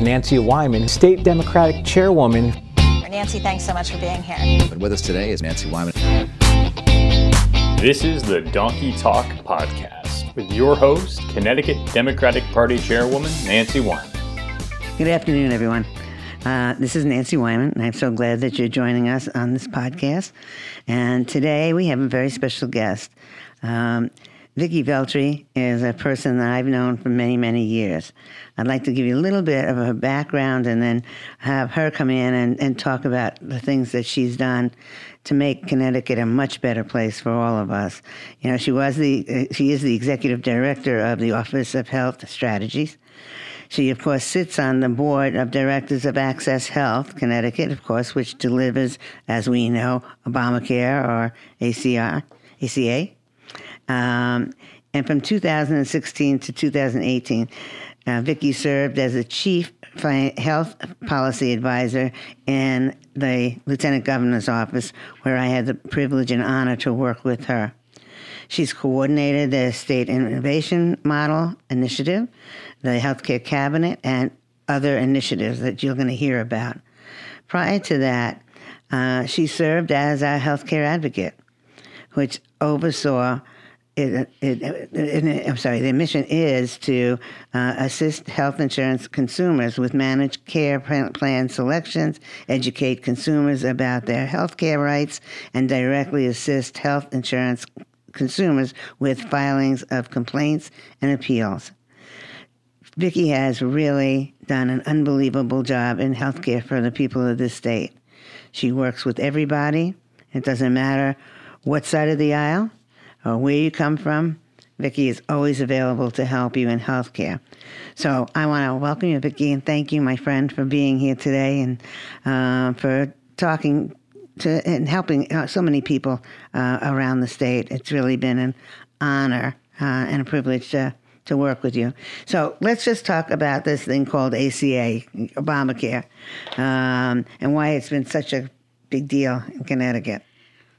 Nancy Wyman, State Democratic Chairwoman. Nancy, thanks so much for being here. And with us today is Nancy Wyman. This is the Donkey Talk Podcast with your host, Connecticut Democratic Party Chairwoman Nancy Wyman. Good afternoon, everyone. Uh, this is Nancy Wyman, and I'm so glad that you're joining us on this podcast. And today we have a very special guest. Um, Vicki Veltri is a person that I've known for many, many years. I'd like to give you a little bit of her background and then have her come in and, and talk about the things that she's done to make Connecticut a much better place for all of us. You know, she was the uh, she is the executive director of the Office of Health Strategies. She, of course, sits on the board of directors of Access Health Connecticut, of course, which delivers, as we know, Obamacare or ACR, ACA. Um, and from 2016 to 2018, uh, Vicki served as a chief health policy advisor in the lieutenant governor's office, where I had the privilege and honor to work with her. She's coordinated the state innovation model initiative, the healthcare cabinet, and other initiatives that you're going to hear about. Prior to that, uh, she served as our healthcare advocate, which oversaw it, it, it, I'm sorry, the mission is to uh, assist health insurance consumers with managed care plan selections, educate consumers about their health care rights, and directly assist health insurance consumers with filings of complaints and appeals. Vicki has really done an unbelievable job in healthcare for the people of this state. She works with everybody. It doesn't matter what side of the aisle or where you come from, Vicki is always available to help you in healthcare. So I want to welcome you, Vicki, and thank you, my friend, for being here today and uh, for talking to and helping uh, so many people uh, around the state. It's really been an honor uh, and a privilege to to work with you. So let's just talk about this thing called ACA, Obamacare, um, and why it's been such a big deal in Connecticut.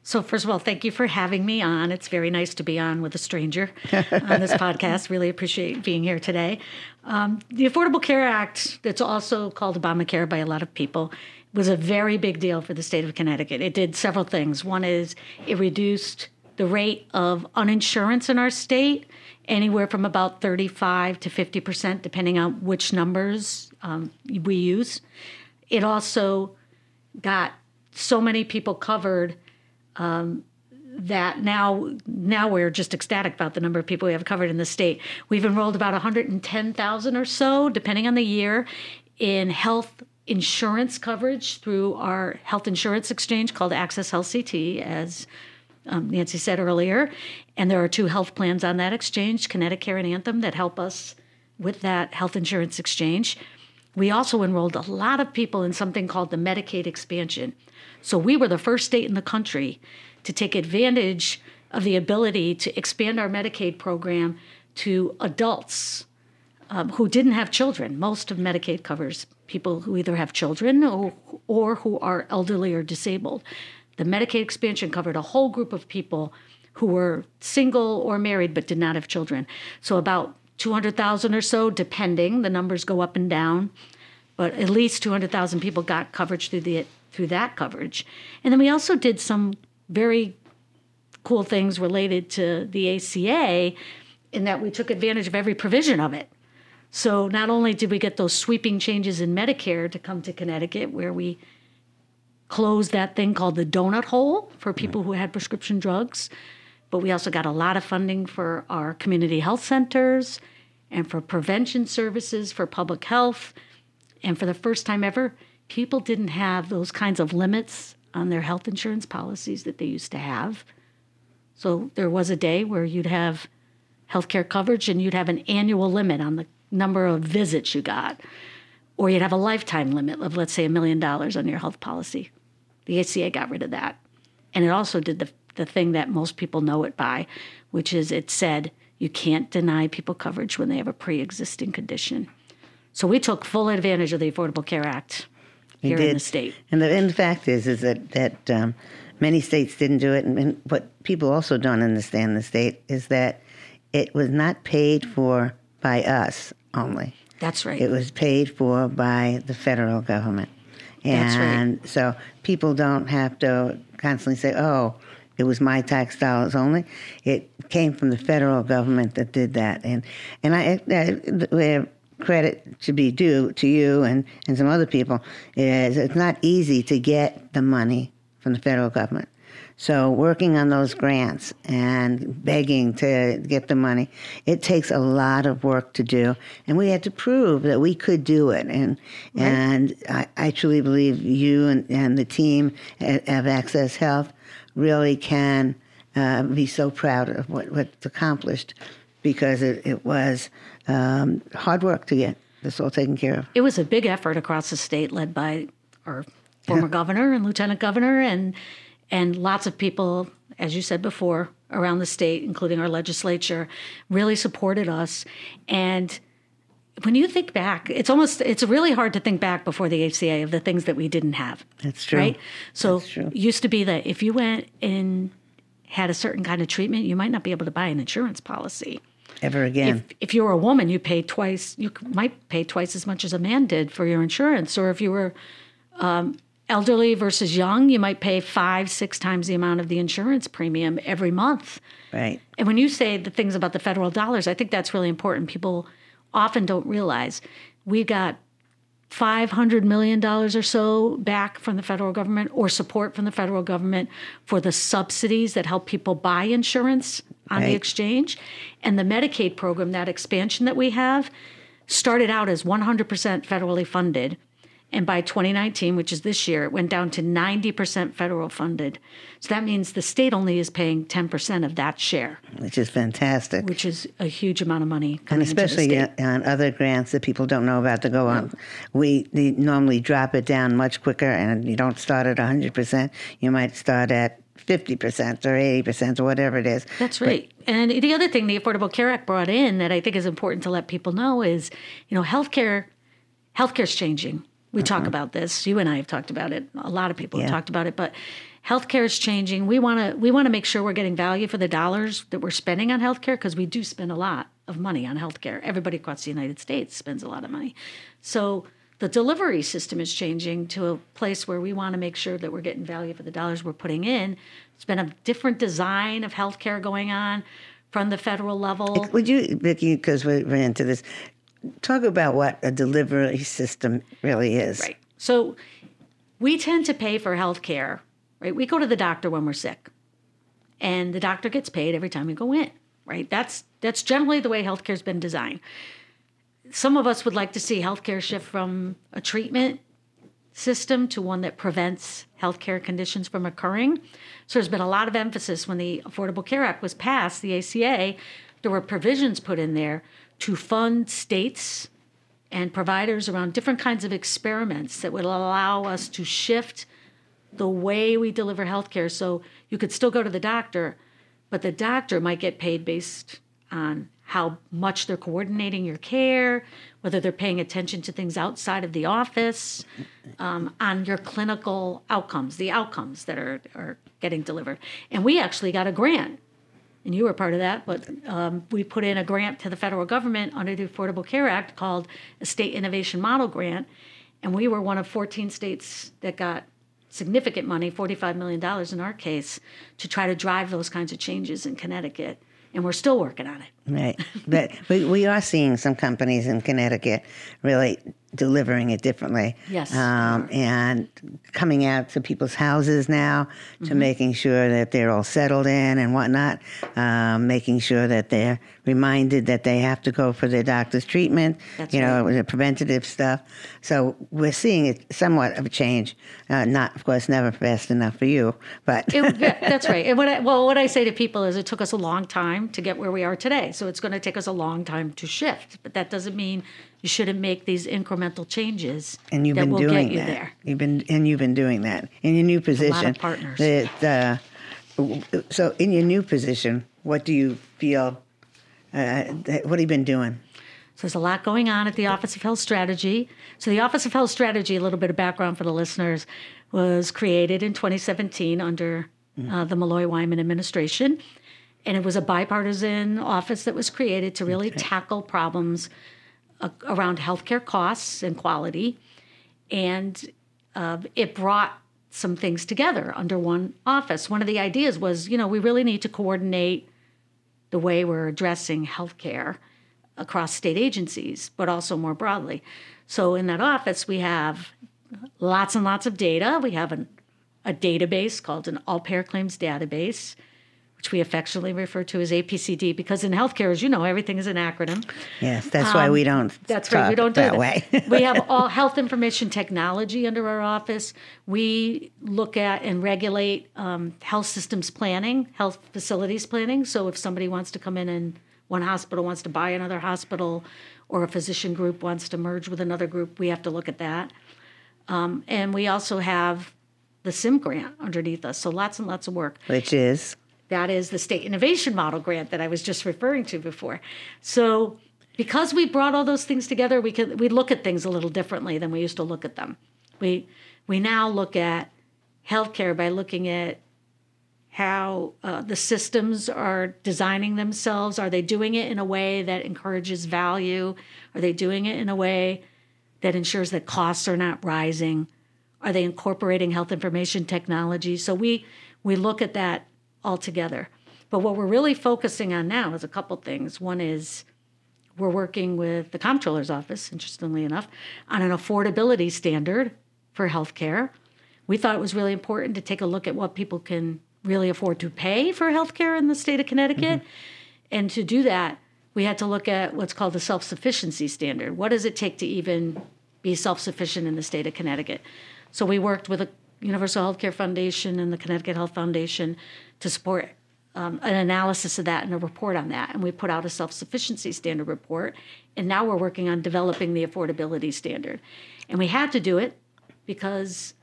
So, first of all, thank you for having me on. It's very nice to be on with a stranger on this podcast. Really appreciate being here today. Um, the Affordable Care Act, that's also called Obamacare by a lot of people, was a very big deal for the state of Connecticut. It did several things. One is it reduced the rate of uninsurance in our state anywhere from about 35 to 50 percent, depending on which numbers um, we use. It also got so many people covered um, that now now we're just ecstatic about the number of people we have covered in the state. We've enrolled about 110,000 or so, depending on the year, in health insurance coverage through our health insurance exchange called Access Health CT, as um, Nancy said earlier. And there are two health plans on that exchange, ConnectiCare and Anthem, that help us with that health insurance exchange. We also enrolled a lot of people in something called the Medicaid expansion. So we were the first state in the country to take advantage of the ability to expand our Medicaid program to adults um, who didn't have children. Most of Medicaid covers people who either have children or, or who are elderly or disabled. The Medicaid expansion covered a whole group of people who were single or married but did not have children. So about 200,000 or so, depending. The numbers go up and down, but at least 200,000 people got coverage through the through that coverage. And then we also did some very cool things related to the ACA in that we took advantage of every provision of it. So not only did we get those sweeping changes in Medicare to come to Connecticut, where we closed that thing called the donut hole for people who had prescription drugs, but we also got a lot of funding for our community health centers and for prevention services for public health. And for the first time ever, people didn't have those kinds of limits on their health insurance policies that they used to have. So there was a day where you'd have healthcare coverage and you'd have an annual limit on the number of visits you got, or you'd have a lifetime limit of, let's say, a million dollars on your health policy. The ACA got rid of that. And it also did the, the thing that most people know it by, which is it said you can't deny people coverage when they have a pre existing condition. So we took full advantage of the Affordable Care Act here in the state. And the, and the fact is, is that that um, many states didn't do it, and, and what people also don't understand in the state is that it was not paid for by us only. That's right. It was paid for by the federal government. And right. so people don't have to constantly say, oh, it was my tax dollars only. It came from the federal government that did that. And, and I, I credit should be due to you and, and some other people is it's not easy to get the money from the federal government. So working on those grants and begging to get the money, it takes a lot of work to do, and we had to prove that we could do it. And Right. and I, I truly believe you and, and the team at, of Access Health really can uh, be so proud of what, what's accomplished because it, it was um, hard work to get this all taken care of. It was a big effort across the state, led by our former governor and lieutenant governor, and and lots of people, as you said before, around the state, including our legislature, really supported us. And when you think back, it's almost it's really hard to think back before the ACA of the things that we didn't have. That's true. Right? So true. it used to be that if you went and had a certain kind of treatment, you might not be able to buy an insurance policy. Ever again. If, if you were a woman, you paid twice. You might pay twice as much as a man did for your insurance. Or if you were um, elderly versus young, you might pay five, six times the amount of the insurance premium every month. right. And when you say the things about the federal dollars, I think that's really important. People often don't realize we got $500 million or so back from the federal government or support from the federal government for the subsidies that help people buy insurance on the exchange. And the Medicaid program, that expansion that we have, started out as 100% federally funded. And by 2019, which is this year, it went down to 90% federal funded. So that means the state only is paying 10% of that share, Which is fantastic. which is a huge amount of money. and coming into the especially state. Uh, on other grants that people don't know about to go on. We normally drop it down much quicker, and you don't start at 100%. You might start at 50% or 80% or whatever it is. That's right. and the other thing the Affordable Care Act brought in that I think is important to let people know is, you know, healthcare healthcare's changing. We talk mm-hmm. about this. You and I have talked about it. A lot of people have talked about it, but healthcare is changing. We want to we want to make sure we're getting value for the dollars that we're spending on healthcare because we do spend a lot of money on healthcare. Everybody across the United States spends a lot of money. So the delivery system is changing to a place where we want to make sure that we're getting value for the dollars we're putting in. It's been a different design of healthcare going on from the federal level. Would you, Vicki, because we're we're into this, talk about what a delivery system really is? Right. So we tend to pay for health care, right? We go to the doctor when we're sick. And the doctor gets paid every time we go in, right? That's that's generally the way healthcare's been designed. Some of us would like to see healthcare shift from a treatment system to one that prevents healthcare conditions from occurring. So there's been a lot of emphasis when the Affordable Care Act was passed, the ACA, there were provisions put in there to fund states and providers around different kinds of experiments that would allow us to shift the way we deliver healthcare. So you could still go to the doctor, but the doctor might get paid based on how much they're coordinating your care, whether they're paying attention to things outside of the office, um, on your clinical outcomes, the outcomes that are, are getting delivered. And we actually got a grant and you were part of that, but um, we put in a grant to the federal government under the Affordable Care Act called a State Innovation Model Grant. And we were one of 14 states that got significant money, $45 million in our case, to try to drive those kinds of changes in Connecticut. And we're still working on it. Right. But we, we are seeing some companies in Connecticut really delivering it differently. Yes, Um, and coming out to people's houses now, to Mm-hmm. making sure that they're all settled in and whatnot, um, making sure that they're reminded that they have to go for their doctor's treatment, That's you know, the preventative stuff. So we're seeing it somewhat of a change. Uh, not, of course, never fast enough for you, but It, yeah, that's right. And what I, well, what I say to people is, it took us a long time to get where we are today. So it's going to take us a long time to shift. But that doesn't mean you shouldn't make these incremental changes And you've that been will doing get you that. there. You've been and you've been doing that in your new position. A partners. That, uh, so in your new position, what do you feel? Uh, what have you been doing? So there's a lot going on at the Office of Health Strategy. So the Office of Health Strategy, a little bit of background for the listeners, was created in 2017 under uh, the Malloy Wyman administration. And it was a bipartisan office that was created to really tackle problems uh, around healthcare costs and quality, and uh, it brought some things together under one office. One of the ideas was, you know, we really need to coordinate the way we're addressing healthcare across state agencies, but also more broadly. So in that office, we have lots and lots of data. We have an, a database called an all payer claims database, which we affectionately refer to as APCD, because in healthcare, as you know, everything is an acronym. Yes, that's why we don't. Um, That's right. We don't do that that way. we have all health information technology under our office. We look at and regulate um, health systems planning, health facilities planning. So if somebody wants to come in and one hospital wants to buy another hospital, or a physician group wants to merge with another group, we have to look at that. Um, and we also have the SIM grant underneath us. So lots and lots of work. Which is That is the state innovation model grant that I was just referring to before. So because we brought all those things together, we can we look at things a little differently than we used to look at them. We we now look at healthcare by looking at how uh, the systems are designing themselves. Are they doing it in a way that encourages value? Are they doing it in a way that ensures that costs are not rising? Are they incorporating health information technology? So we we look at that all together. But what we're really focusing on now is a couple things. One is we're working with the comptroller's office, interestingly enough, on an affordability standard for healthcare. We thought it was really important to take a look at what people can really afford to pay for healthcare in the state of Connecticut. Mm-hmm. And to do that, we had to look at what's called the self sufficiency standard. What does it take to even be self sufficient in the state of Connecticut? So we worked with the Universal Healthcare Foundation and the Connecticut Health Foundation to support um, an analysis of that and a report on that. And we put out a self sufficiency standard report. And now we're working on developing the affordability standard. And we had to do it because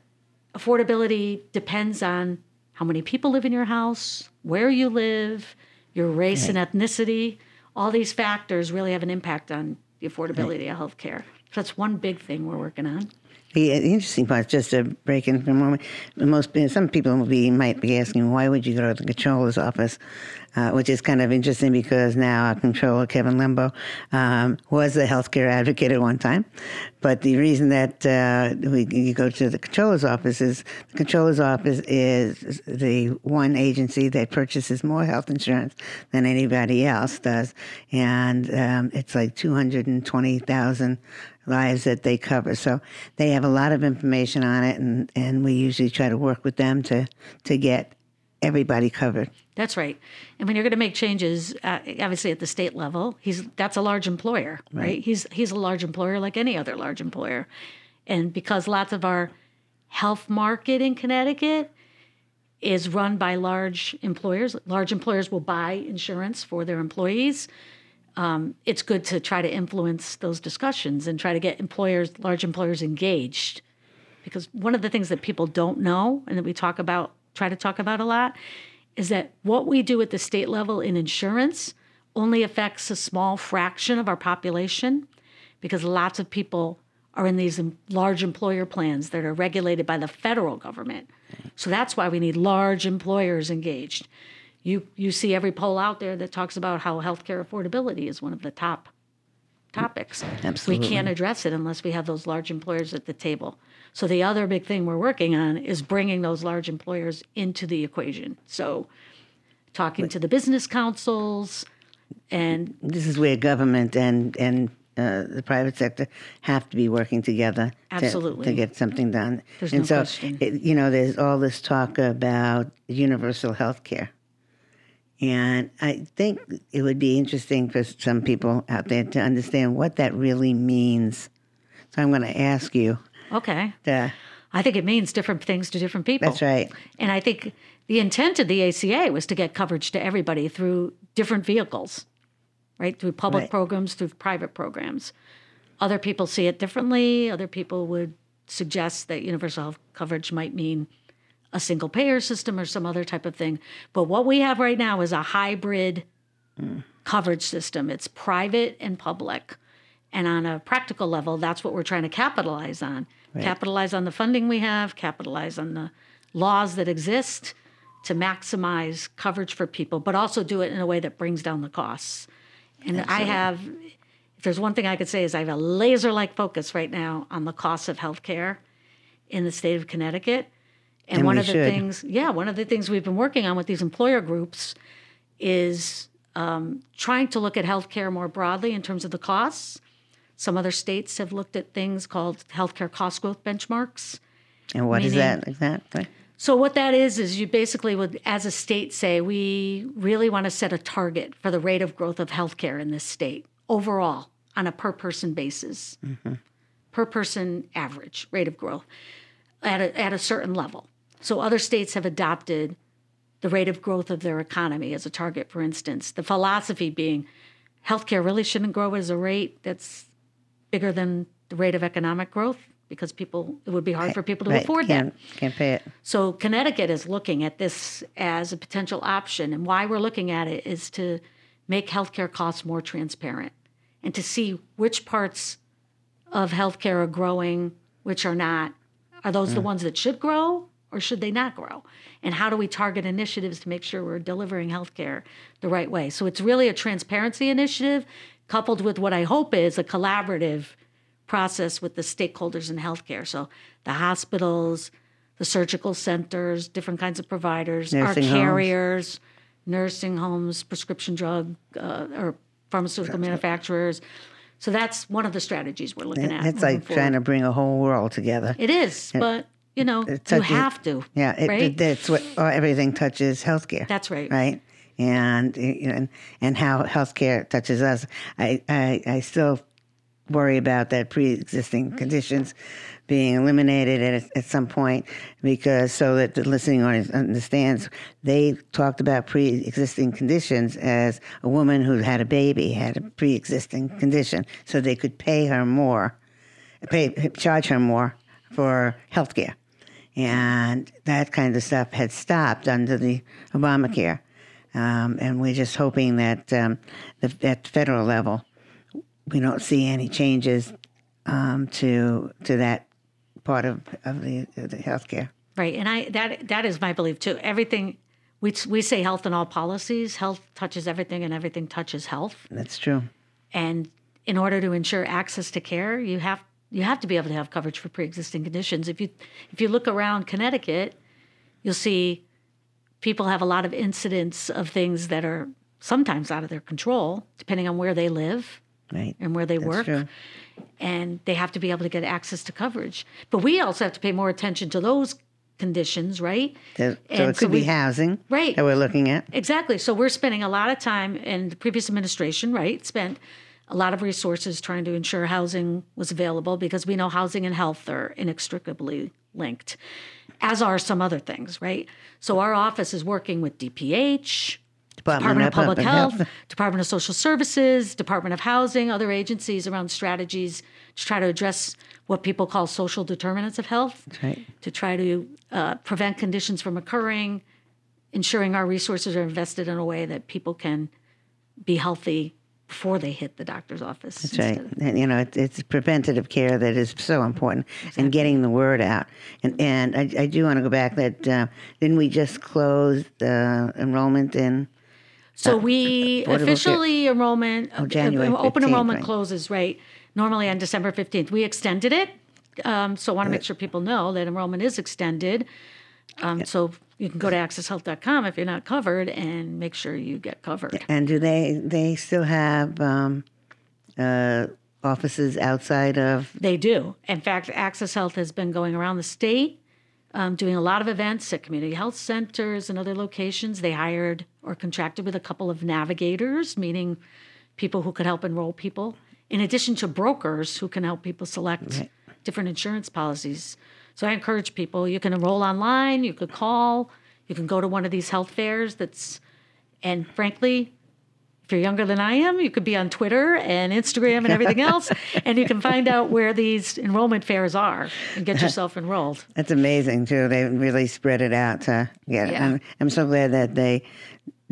affordability depends on how many people live in your house, where you live, your race and ethnicity. All these factors really have an impact on the affordability of healthcare. So that's one big thing we're working on. The interesting part, just to break in for a moment, most some people will be might be asking, why would you go to the controller's office? Uh, which is kind of interesting because now our controller Kevin Lembo um, was a healthcare advocate at one time, but the reason that uh, we you go to the controller's office is the controller's office is the one agency that purchases more health insurance than anybody else does, and um, it's like two hundred and twenty thousand lives that they cover. So they have a lot of information on it, and, and we usually try to work with them to, to get everybody covered. That's right. And when you're going to make changes, uh, obviously at the state level, he's that's a large employer, right? right? He's he's a large employer like any other large employer, and because lots of our health market in Connecticut is run by large employers, large employers will buy insurance for their employees. Um, it's good to try to influence those discussions and try to get employers, large employers, engaged. Because one of the things that people don't know and that we talk about, try to talk about a lot, is that what we do at the state level in insurance only affects a small fraction of our population because lots of people are in these large employer plans that are regulated by the federal government. So that's why we need large employers engaged. You you see every poll out there that talks about how healthcare affordability is one of the top topics. Absolutely. We can't address it unless we have those large employers at the table. So the other big thing we're working on is bringing those large employers into the equation. So talking to the business councils and This is where government and and uh, the private sector have to be working together to- Absolutely. to, get something done. There's and no so, question. It, you know, there's all this talk about universal health care. And I think it would be interesting for some people out there to understand what that really means. So I'm going to ask you. okay. To, I think it means different things to different people. that's right. And I think the intent of the ACA was to get coverage to everybody through different vehicles, right? Through public Right. programs, through private programs. Other people see it differently. Other people would suggest that universal health coverage might mean a single payer system or some other type of thing. But what we have right now is a hybrid coverage system. It's private and public. And on a practical level, that's what we're trying to capitalize on. Capitalize on the funding we have, capitalize on the laws that exist to maximize coverage for people, but also do it in a way that brings down the costs. And I have, if there's one thing I could say is I have a laser like focus right now on the cost of healthcare in the state of Connecticut. And, And one of the should. things, yeah, one of the things we've been working on with these employer groups is um, trying to look at healthcare more broadly in terms of the costs. Some other states have looked at things called healthcare cost growth benchmarks. And what is Meaning- that exactly? So what that is is you basically would, as a state, say we really want to set a target for the rate of growth of healthcare in this state overall on a per person basis, per person average rate of growth at a, at a certain level. So other states have adopted the rate of growth of their economy as a target. For instance, the philosophy being healthcare really shouldn't grow as a rate that's bigger than the rate of economic growth because people it would be hard for people to Right, afford that. can't, Can't pay it. So Connecticut is looking at this as a potential option. And why we're looking at it is to make healthcare costs more transparent and to see which parts of healthcare are growing, which are not. Are those the mm. ones that should grow or should they not grow? And how do we target initiatives to make sure we're delivering healthcare the right way? So it's really a transparency initiative coupled with what I hope is a collaborative process with the stakeholders in healthcare. So the hospitals, the surgical centers, different kinds of providers, Nursing our homes. carriers, nursing homes, prescription drug uh, or pharmaceutical manufacturers. So that's one of the strategies we're looking at. It's like trying to bring a whole world together. It is, but you know, you touches- have to. Yeah, it, right? that's what oh, everything touches healthcare. That's right. Right, and and and how healthcare touches us. I I, I still worry about that pre-existing mm. conditions being eliminated at, at some point because so that the listening audience understands they talked about pre-existing conditions as a woman who had a baby had a pre-existing mm. condition so they could pay her more pay charge her more for health care and that kind of stuff had stopped under the Obamacare. Um, and we're just hoping that um, the, at the federal level, we don't see any changes um, to to that part of, of the, of the healthcare. Right, and I that that is my belief too. Everything we we say health in all policies. Health touches everything, and everything touches health. That's true. And in order to ensure access to care, you have you have to be able to have coverage for pre-existing conditions. If you if you look around Connecticut, you'll see people have a lot of incidents of things that are sometimes out of their control, depending on where they live Right. and where they That's work. true. And they have to be able to get access to coverage. But we also have to pay more attention to those conditions, right? So, so And it could be we- housing Right. that we're looking at. Exactly. So we're spending a lot of time, and the previous administration, right, spent a lot of resources trying to ensure housing was available because we know housing and health are inextricably linked, as are some other things, right? So our office is working with DPH, Department of Public Health, Department of Social Services, Department of Housing, other agencies around strategies to try to address what people call social determinants of health, right. to try to uh, prevent conditions from occurring, ensuring our resources are invested in a way that people can be healthy before they hit the doctor's office. That's right. And, you know, it, it's preventative care that is so important and getting the word out. And and I, I do want to go back that uh, didn't we just close the enrollment in? So we Affordable Care- officially enrollment, Oh, January uh, open enrollment right. closes right normally on December fifteenth. We extended it, um, so I want to make sure people know that enrollment is extended. Um, So you can go to accesshealth.com if you're not covered and make sure you get covered. And do they they still have um, uh, offices outside of? They do. In fact, Access Health has been going around the state, um, doing a lot of events at community health centers and other locations. They hired or contracted with a couple of navigators, meaning people who could help enroll people, in addition to brokers who can help people select different insurance policies. So I encourage people you can enroll online, you could call, you can go to one of these health fairs that's, and frankly, if you're younger than I am, you could be on Twitter and Instagram and everything else, and you can find out where these enrollment fairs are and get yourself enrolled. That's amazing too. They really spread it out to get it. Yeah. And I'm so glad that they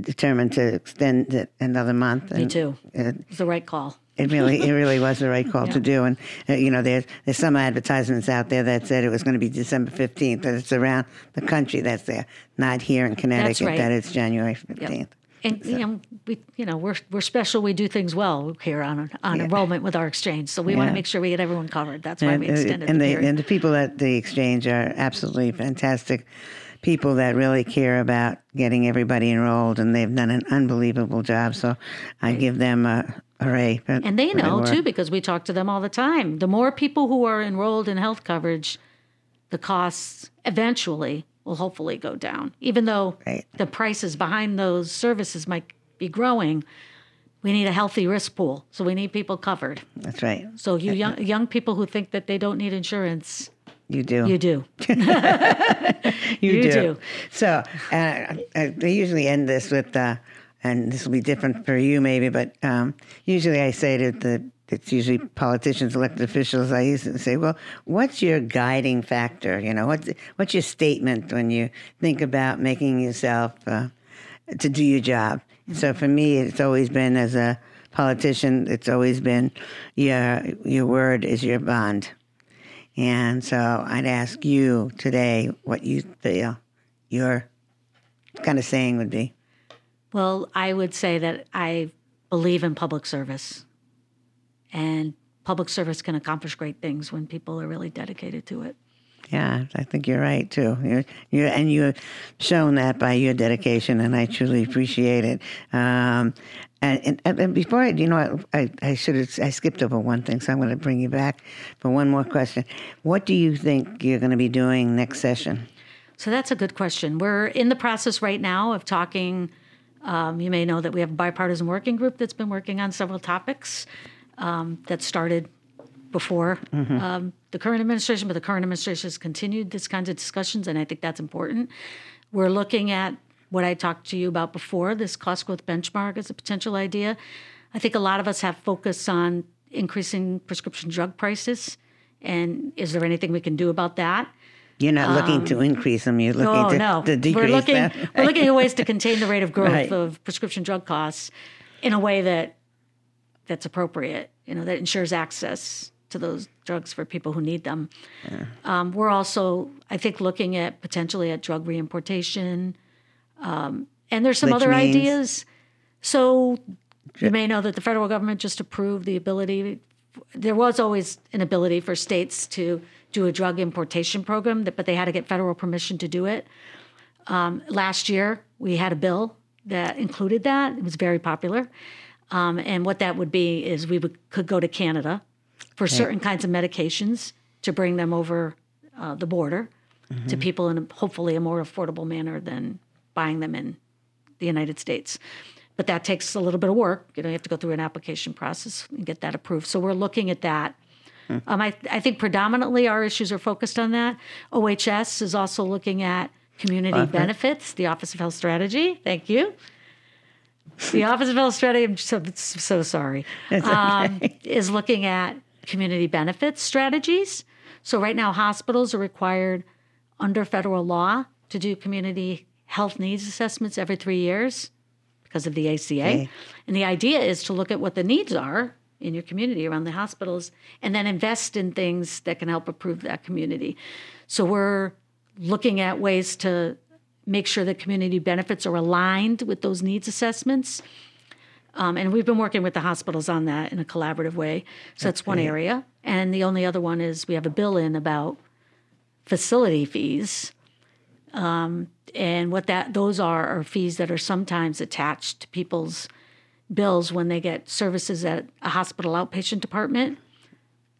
determined to extend it another month. Me and too. It, It's the right call. It really, it really was the right call to do. And uh, you know, there's there's some advertisements out there that said it was going to be December 15th, but it's around the country that's there, not here in Connecticut. right. That it's January Yep. 15th. And you know, we you know we're we're special. We do things well here on on enrollment with our exchange. So we want to make sure we get everyone covered. That's why we uh, extended and the the, and the people at the exchange are absolutely fantastic people that really care about getting everybody enrolled, and they've done an unbelievable job. So I give them a hooray. for- And they know too because we talk to them all the time. The more people who are enrolled in health coverage, the costs eventually will hopefully go down. Even though Right. the prices behind those services might be growing, we need a healthy risk pool. So we need people covered. That's right. So you young young people who think that they don't need insurance, You do. you do. You, You do. do. So uh, I, I usually end this with, uh, and this will be different for you maybe, but um, usually I say to the, it's usually politicians, elected officials. I used to say, "Well, what's your guiding factor? You know, what's what's your statement when you think about making yourself uh, to do your job?" So for me, it's always been as a politician, it's always been your your word is your bond. And so I'd ask you today what you feel your kind of saying would be. Well, I would say that I believe in public service. And public service can accomplish great things when people are really dedicated to it. Yeah, I think you're right too. You're, you're, and you've shown that by your dedication, and I truly appreciate it. Um, and, and, and before I, you know, I, I, I should have, I skipped over one thing, so I'm going to bring you back for one more question. What do you think you're going to be doing next session? So that's a good question. We're in the process right now of talking. Um, you may know that we have a bipartisan working group that's been working on several topics um, that started before um, the current administration, but the current administration has continued this kinds of discussions, and I think that's important. We're looking at what I talked to you about before, this cost growth benchmark as a potential idea. I think a lot of us have focus on increasing prescription drug prices, and is there anything we can do about that? You're not looking to increase them. You're looking Oh to, no, to decrease we're looking them. we're looking at ways to contain the rate of growth Right. of prescription drug costs in a way that that's appropriate. You know, that ensures access to those drugs for people who need them. Um, we're also, I think, looking at potentially at drug reimportation, um, and there's some Which other means? ideas. So you may know that the federal government just approved the ability. There was always an ability for states to do a drug importation program, that- but they had to get federal permission to do it. Um, last year, we had a bill that included that. It was very popular. Um, and what that would be is we would, could go to Canada for certain kinds of medications to bring them over uh, the border to people in a, hopefully a more affordable manner than buying them in the United States. But that takes a little bit of work. You know, you have to go through an application process and get that approved. So we're looking at that. Um, I, I think predominantly our issues are focused on that. OHS is also looking at community benefits, the Office of Health Strategy. Thank you. The Office of Health Strategy, I'm so, so sorry, um, is looking at community benefits strategies. So right now, hospitals are required under federal law to do community health needs assessments every three years because of the ACA. Okay. And the idea is to look at what the needs are in your community around the hospitals and then invest in things that can help improve that community. So we're looking at ways to make sure that community benefits are aligned with those needs assessments. Um, and we've been working with the hospitals on that in a collaborative way. So that's, one area. And the only other one is we have a bill in about facility fees. Um, and what that those are are fees that are sometimes attached to people's bills when they get services at a hospital outpatient department.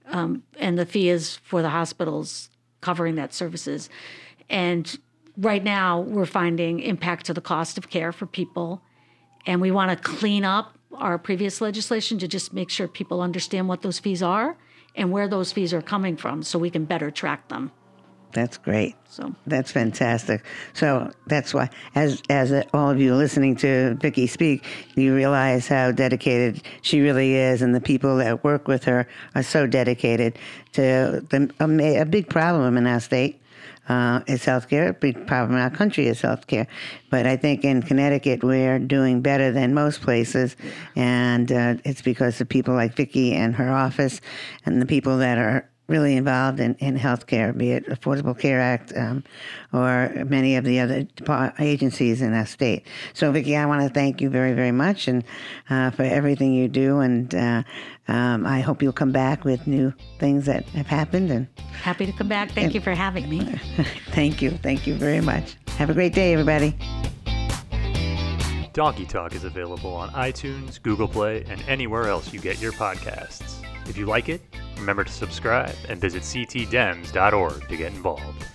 Um, and the fee is for the hospitals covering that services. And right now we're finding impact to the cost of care for people and we want to clean up our previous legislation to just make sure people understand what those fees are and where those fees are coming from so we can better track them. That's great. So That's fantastic. So that's why, as as all of you listening to Vicki speak, you realize how dedicated she really is, and the people that work with her are so dedicated to the, a, a big problem in our state. Uh, is healthcare. A big problem in our country is healthcare. But I think in Connecticut, we're doing better than most places. And uh, it's because of people like Vicki and her office and the people that are really involved in, in healthcare, be it Affordable Care Act um, or many of the other agencies in our state. So, Vicki, I want to thank you very, very much and uh, for everything you do. And uh, um, I hope you'll come back with new things that have happened. And Happy to come back. Thank you for having me. thank you. Thank you very much. Have a great day, everybody. Donkey Talk is available on iTunes, Google Play, and anywhere else you get your podcasts. If you like it, remember to subscribe and visit ctdems.org to get involved.